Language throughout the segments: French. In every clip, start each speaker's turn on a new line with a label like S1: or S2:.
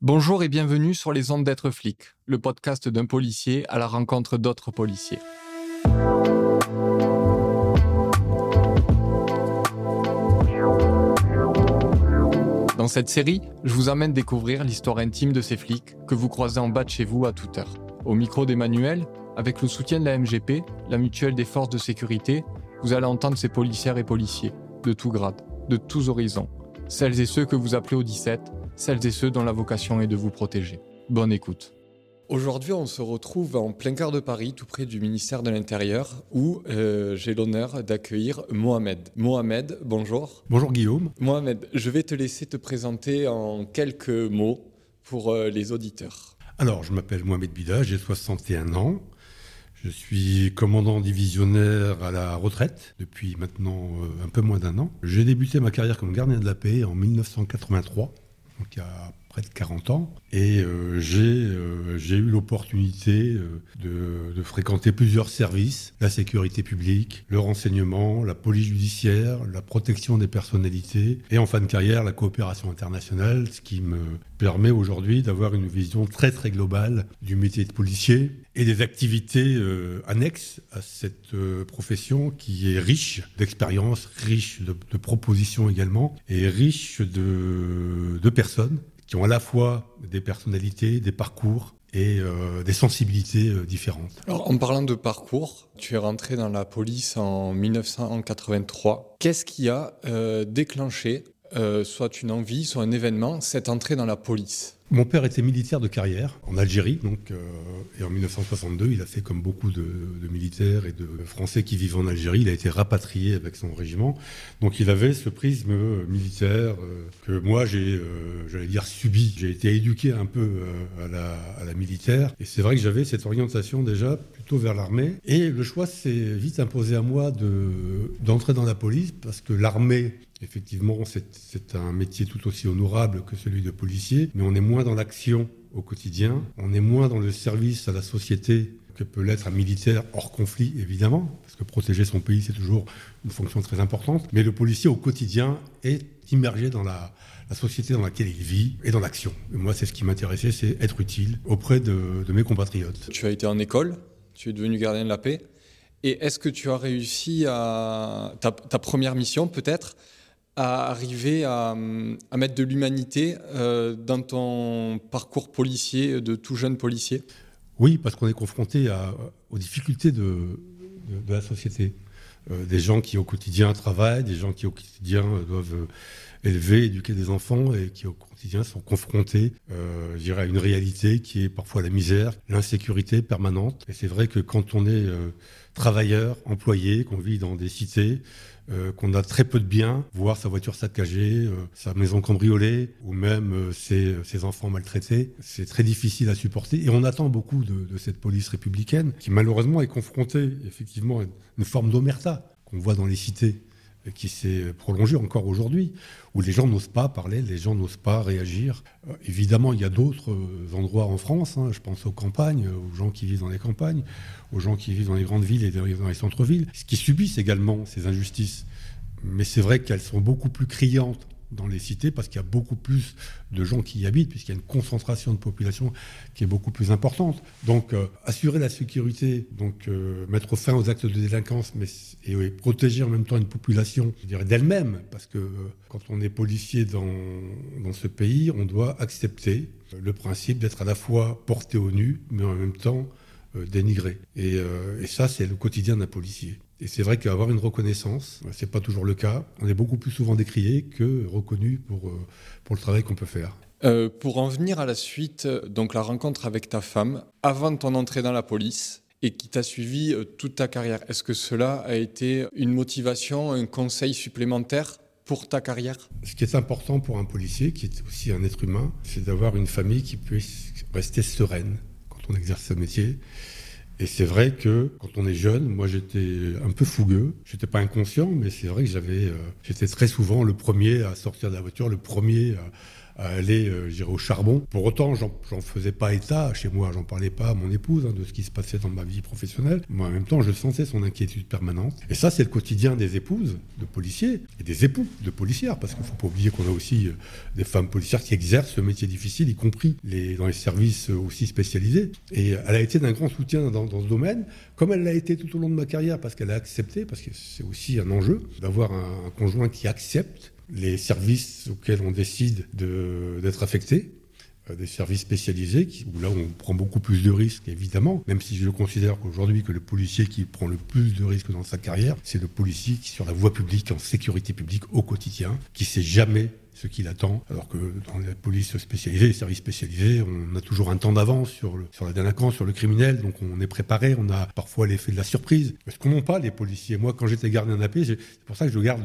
S1: Bonjour et bienvenue sur les ondes d'être flic, le podcast d'un policier à la rencontre d'autres policiers. Dans cette série, je vous amène découvrir l'histoire intime de ces flics que vous croisez en bas de chez vous à toute heure. Au micro d'Emmanuel, avec le soutien de la MGP, la mutuelle des forces de sécurité, vous allez entendre ces policières et policiers, de tout grade, de tous horizons, celles et ceux que vous appelez au 17, celles et ceux dont la vocation est de vous protéger. Bonne écoute. Aujourd'hui, on se retrouve en plein cœur de Paris, tout près du ministère de l'Intérieur, où euh, j'ai l'honneur d'accueillir Mohamed. Mohamed, bonjour.
S2: Bonjour Guillaume.
S1: Mohamed, je vais te laisser te présenter en quelques mots pour euh, les auditeurs.
S2: Alors, je m'appelle Mohamed Bida, j'ai 61 ans. Je suis commandant divisionnaire à la retraite depuis maintenant euh, un peu moins d'un an. J'ai débuté ma carrière comme gardien de la paix en 1983 donc il y a de 40 ans. Et euh, euh, j'ai eu l'opportunité euh, de, fréquenter plusieurs services, la sécurité publique, le renseignement, la police judiciaire, la protection des personnalités, et en fin de carrière, la coopération internationale, ce qui me permet aujourd'hui d'avoir une vision très très globale du métier de policier et des activités annexes à cette profession qui est riche d'expériences, riche de, de, propositions également, et riche de, de personnes qui ont à la fois des personnalités, des parcours et euh, des sensibilités euh, différentes.
S1: Alors, en parlant de parcours, tu es rentré dans la police en 1983. Qu'est-ce qui a euh, déclenché soit une envie, soit un événement, cette entrée dans la police
S2: mon père était militaire de carrière en Algérie, donc, euh, et en 1962, il a fait comme beaucoup de, militaires et de Français qui vivent en Algérie, il a été rapatrié avec son régiment. Donc il avait ce prisme militaire euh, que moi j'ai, euh, j'allais dire, subi. J'ai été éduqué un peu à la, à, la, militaire, et c'est vrai que j'avais cette orientation déjà plutôt vers l'armée. Et le choix s'est vite imposé à moi de, d'entrer dans la police, parce que l'armée Effectivement, c'est un métier tout aussi honorable que celui de policier, mais on est moins dans l'action au quotidien, on est moins dans le service à la société que peut l'être un militaire hors conflit, évidemment, parce que protéger son pays, c'est toujours une fonction très importante, mais le policier au quotidien est immergé dans la, société dans laquelle il vit et dans l'action. Moi, c'est ce qui m'intéressait, c'est être utile auprès de, mes compatriotes.
S1: Tu as été en école, tu es devenu gardien de la paix, et est-ce que tu as réussi à... ta première mission, peut-être, à arriver à, mettre de l'humanité euh, dans ton parcours policier, de tout jeune policier?
S2: Oui, parce qu'on est confronté aux difficultés de, la société. Euh, des gens qui au quotidien travaillent, des gens qui au quotidien doivent élever, éduquer des enfants et qui au quotidien sont confrontés, euh, à une réalité qui est parfois la misère, l'insécurité permanente. Et c'est vrai que quand on est euh, travailleur, employé, qu'on vit dans des cités, euh, qu'on a très peu de biens, voir sa voiture saccagée, euh, sa maison cambriolée, ou même euh, ses, ses, enfants maltraités, c'est très difficile à supporter. Et on attend beaucoup de, de cette police républicaine, qui malheureusement est confrontée effectivement à une forme d'omerta qu'on voit dans les cités qui s'est prolongé encore aujourd'hui, où les gens n'osent pas parler, les gens n'osent pas réagir. Euh, évidemment, il y a d'autres euh, endroits en France, hein, je pense aux campagnes, aux gens qui vivent dans les campagnes, aux gens qui vivent dans les grandes villes et dans les centres-villes, qui subissent également ces injustices. Mais c'est vrai qu'elles sont beaucoup plus criantes dans les cités parce qu'il y a beaucoup plus de gens qui y habitent, puisqu'il y a une concentration de population qui est beaucoup plus importante. Donc, euh, assurer la sécurité, donc euh, mettre fin aux actes de délinquance, mais et, protéger en même temps une population, je dirais, d'elle-même, parce que euh, quand on est policier dans, dans ce pays, on doit accepter le principe d'être à la fois porté au nu, mais en même temps dénigré. Et, et ça, c'est le quotidien d'un policier. Et c'est vrai qu'avoir une reconnaissance, c'est pas toujours le cas. On est beaucoup plus souvent décrié que reconnu pour, euh, pour le travail qu'on peut faire.
S1: Euh, pour en venir à la suite, donc la rencontre avec ta femme, avant ton entrée dans la police, et qui t'a suivi euh, toute ta carrière, est-ce que cela a été une motivation, un conseil supplémentaire pour ta carrière?
S2: Ce qui est important pour un policier, qui est aussi un être humain, c'est d'avoir une famille qui puisse rester sereine quand on exerce ce métier et c'est vrai que quand on est jeune, moi j'étais un peu fougueux. J'étais pas inconscient, mais c'est vrai que j'avais, euh, j'étais très souvent le premier à sortir de la voiture, le premier à aller euh, au charbon. Pour autant, j'en faisais pas état chez moi, j'en parlais pas à mon épouse hein, de ce qui se passait dans ma vie professionnelle. Moi, en même temps, je sentais son inquiétude permanente. Et ça, c'est le quotidien des épouses de policiers et des époux de policières, parce qu'il faut pas oublier qu'on a aussi euh, des femmes policières qui exercent ce métier difficile, y compris dans les services aussi spécialisés. Et elle a été d'un grand soutien dans ce domaine, comme elle l'a été tout au long de ma carrière, parce qu'elle a accepté, parce que c'est aussi un enjeu d'avoir un conjoint qui accepte les services auxquels on décide d'être affecté, euh, des services spécialisés, où là on prend beaucoup plus de risques, évidemment, même si je considère qu'aujourd'hui que le policier qui prend le plus de risques dans sa carrière, c'est le policier qui sur la voie publique, en sécurité publique au quotidien, qui sait jamais ce qu'il attend. Alors que dans la police spécialisée, les services spécialisés, on a toujours un temps d'avance sur, sur la délinquance, sur le criminel, donc on est préparé, on a parfois l'effet de la surprise. Ce qu'on n'ont pas les policiers. Moi, quand j'étais gardien de la paix, c'est pour ça que je garde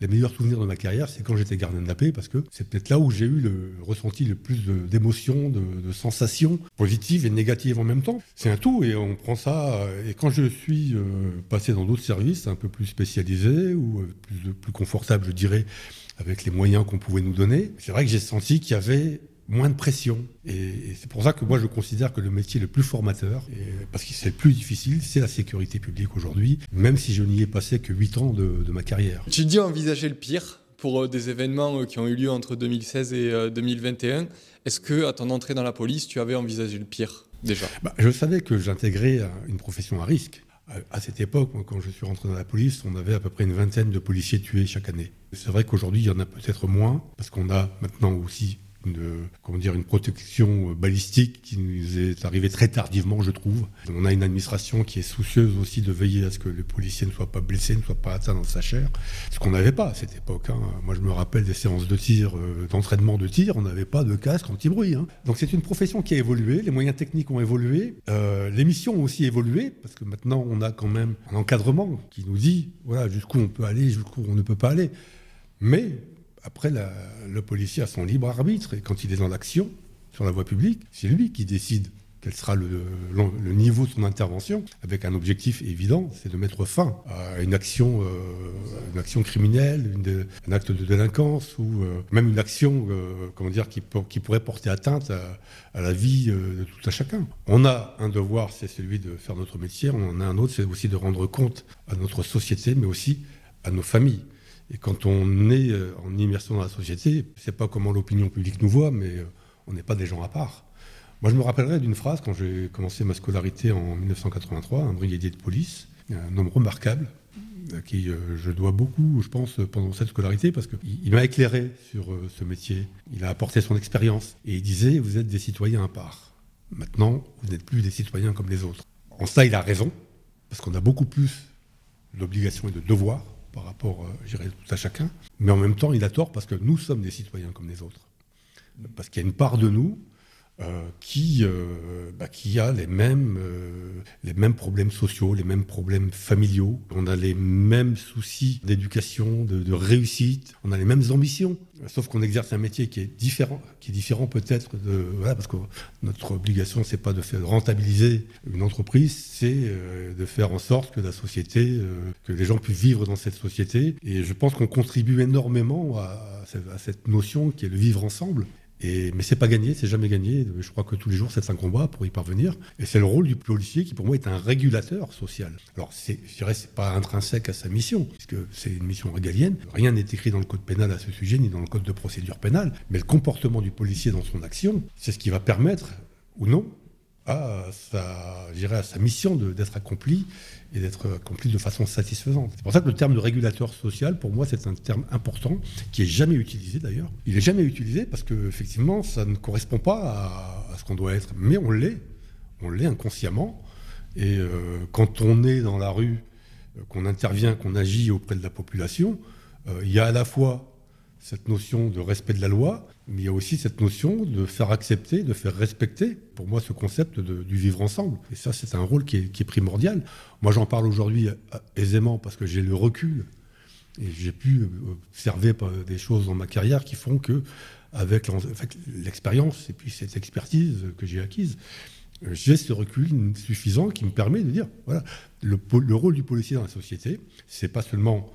S2: les meilleurs souvenirs de ma carrière, c'est quand j'étais gardien de la paix, parce que c'est peut-être là où j'ai eu le ressenti le plus d'émotions, de, de, sensations positives et négatives en même temps. C'est un tout et on prend ça. Et quand je suis euh, passé dans d'autres services un peu plus spécialisés ou euh, plus, plus confortables, je dirais, avec les moyens qu'on pouvait nous donner, c'est vrai que j'ai senti qu'il y avait moins de pression. Et, c'est pour ça que moi je considère que le métier le plus formateur, parce que c'est le plus difficile, c'est la sécurité publique aujourd'hui, même si je n'y ai passé que 8 ans de, ma carrière.
S1: Tu dis envisager le pire pour euh, des événements euh, qui ont eu lieu entre 2016 et 2021. Euh, Est-ce que à ton entrée dans la police, tu avais envisagé le pire déjà?
S2: Bah, Je savais que j'intégrais une profession à risque. À cette époque, quand je suis rentré dans la police, on avait à peu près une vingtaine de policiers tués chaque année. C'est vrai qu'aujourd'hui, il y en a peut-être moins, parce qu'on a maintenant aussi une, comment dire, une protection balistique qui nous est arrivée très tardivement, je trouve. On a une administration qui est soucieuse aussi de veiller à ce que le policier ne soit pas blessé, ne soit pas atteint dans sa chair, ce qu'on n'avait pas à cette époque. Hein. Moi, je me rappelle des séances de tir, euh, d'entraînement de tir, on n'avait pas de casque anti-bruit. Hein. Donc c'est une profession qui a évolué, les moyens techniques ont évolué, euh, les missions ont aussi évolué, parce que maintenant on a quand même un encadrement qui nous dit voilà jusqu'où on peut aller, jusqu'où on ne peut pas aller. Mais après, le policier a son libre arbitre et quand il est dans l'action, sur la voie publique, c'est lui qui décide quel sera le, niveau de son intervention, avec un objectif évident, c'est de mettre fin à une action, euh, criminelle, un acte de délinquance ou euh, même une action, euh, comment dire, qui, pourrait porter atteinte à, la vie de tout un chacun. On a un devoir, c'est celui de faire notre métier. On a un autre, c'est aussi de rendre compte à notre société, mais aussi à nos familles. Et quand on est euh, en immersion dans la société, sais pas comment l'opinion publique nous voit, mais euh, on n'est pas des gens à part. Moi, je me rappellerai d'une phrase quand j'ai commencé ma scolarité en 1983, un brigadier de police, un homme remarquable, à qui euh, je dois beaucoup, je pense, pendant cette scolarité, parce qu'il m'a éclairé sur ce métier. Il a apporté son expérience et il disait Vous êtes des citoyens à part. Maintenant, vous n'êtes plus des citoyens comme les autres. En ça, il a raison, parce qu'on a beaucoup plus d'obligations et de devoirs par rapport, euh, je dirais, tout à chacun. Mais en même temps, il a tort parce que nous sommes des citoyens comme les autres. Parce qu'il y a une part de nous euh, qui, euh, bah, qui a les mêmes, euh, les mêmes problèmes sociaux, les mêmes problèmes familiaux. On a les mêmes soucis d'éducation, de, réussite. On a les mêmes ambitions. Sauf qu'on exerce un métier qui est différent, qui est différent peut-être de voilà, parce que notre obligation c'est pas de faire rentabiliser une entreprise, c'est de faire en sorte que la société, que les gens puissent vivre dans cette société. Et je pense qu'on contribue énormément à, à cette notion qui est le vivre ensemble. Et, mais c'est pas gagné, c'est jamais gagné. Je crois que tous les jours, c'est un combat pour y parvenir. Et c'est le rôle du policier qui, pour moi, est un régulateur social. Alors, je dirais, c'est pas intrinsèque à sa mission, puisque c'est une mission régalienne. Rien n'est écrit dans le code pénal à ce sujet, ni dans le code de procédure pénale. Mais le comportement du policier dans son action, c'est ce qui va permettre, ou non, à sa, à sa mission d'être accomplie et d'être accompli de façon satisfaisante. C'est pour ça que le terme de régulateur social, pour moi, c'est un terme important qui est jamais utilisé d'ailleurs. Il est jamais utilisé parce que effectivement, ça ne correspond pas à, ce qu'on doit être, mais on l'est, on l'est inconsciemment. Et euh, quand on est dans la rue, euh, qu'on intervient, qu'on agit auprès de la population, euh, il y a à la fois cette notion de respect de la loi, mais il y a aussi cette notion de faire accepter, de faire respecter, pour moi, ce concept du vivre ensemble. Et ça, c'est un rôle qui est, primordial. Moi, j'en parle aujourd'hui euh, aisément parce que j'ai le recul et j'ai pu observer des choses dans ma carrière qui font que, avec l'expérience et puis cette expertise que j'ai acquise, j'ai ce recul suffisant qui me permet de dire voilà, le, le rôle du policier dans la société, c'est pas seulement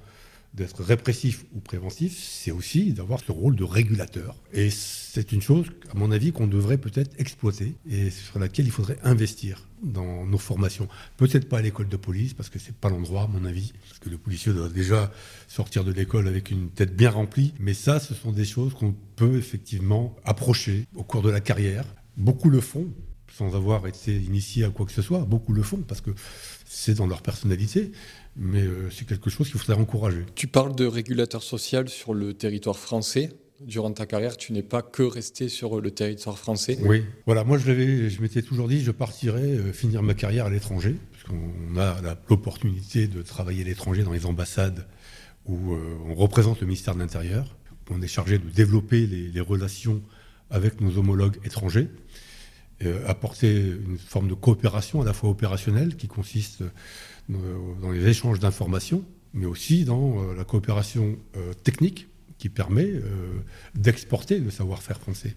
S2: d'être répressif ou préventif, c'est aussi d'avoir ce rôle de régulateur. Et c'est une chose, à mon avis, qu'on devrait peut-être exploiter et sur laquelle il faudrait investir dans nos formations. Peut-être pas à l'école de police, parce que c'est pas l'endroit, à mon avis, parce que le policier doit déjà sortir de l'école avec une tête bien remplie. Mais ça, ce sont des choses qu'on peut effectivement approcher au cours de la carrière. Beaucoup le font, sans avoir été initié à quoi que ce soit. Beaucoup le font parce que c'est dans leur personnalité, mais euh, c'est quelque chose qu'il faudrait encourager.
S1: Tu parles de régulateur social sur le territoire français. Durant ta carrière, tu n'es pas que resté sur le territoire français.
S2: Oui, voilà, moi je, je m'étais toujours dit, je partirais euh, finir ma carrière à l'étranger, puisqu'on a l'opportunité de travailler à l'étranger dans les ambassades où euh, on représente le ministère de l'Intérieur. On est chargé de développer les relations avec nos homologues étrangers. Euh, apporter une forme de coopération à la fois opérationnelle qui consiste euh, dans les échanges d'informations, mais aussi dans euh, la coopération technique qui permet d'exporter le savoir-faire français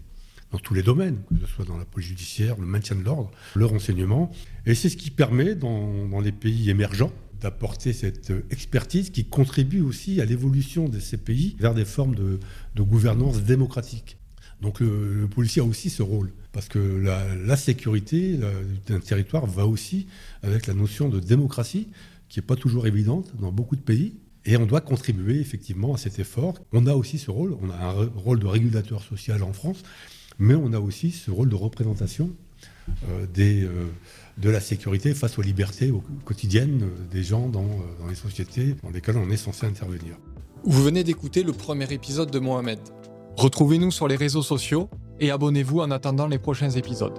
S2: dans tous les domaines, que ce soit dans la police judiciaire, le maintien de l'ordre, le renseignement. Et c'est ce qui permet, dans, les pays émergents, d'apporter cette expertise qui contribue aussi à l'évolution de ces pays vers des formes de, gouvernance démocratique. Donc le, policier a aussi ce rôle. Parce que la, sécurité d'un territoire va aussi avec la notion de démocratie, qui n'est pas toujours évidente dans beaucoup de pays. Et on doit contribuer effectivement à cet effort. On a aussi ce rôle, on a un rôle de régulateur social en France, mais on a aussi ce rôle de représentation euh, euh, de la sécurité face aux libertés quotidiennes des gens dans, dans les sociétés dans lesquelles on est censé intervenir.
S1: Vous venez d'écouter le premier épisode de Mohamed. Retrouvez-nous sur les réseaux sociaux et abonnez-vous en attendant les prochains épisodes.